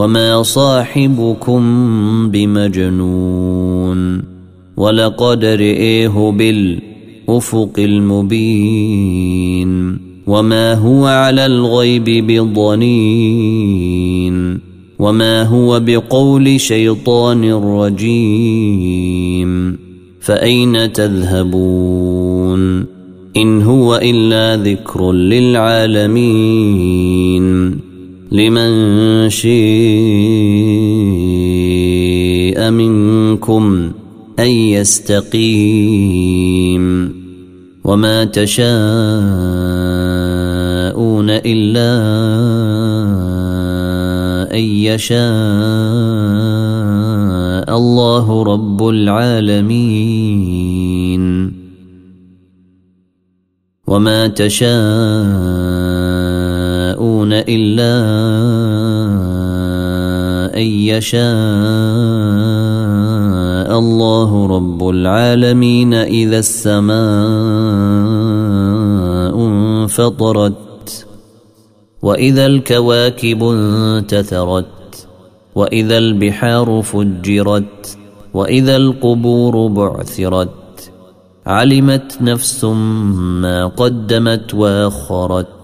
وما صاحبكم بمجنون ولقد رئيه بالافق المبين وما هو على الغيب بضنين وما هو بقول شيطان رجيم فاين تذهبون ان هو الا ذكر للعالمين لمن شيء منكم أن يستقيم وما تشاءون إلا أن يشاء الله رب العالمين وما تشاءون يشاءون إلا أن يشاء الله رب العالمين. إذا السماء انفطرت وإذا الكواكب انتثرت وإذا البحار فجرت وإذا القبور بعثرت علمت نفس ما قدمت وأخرت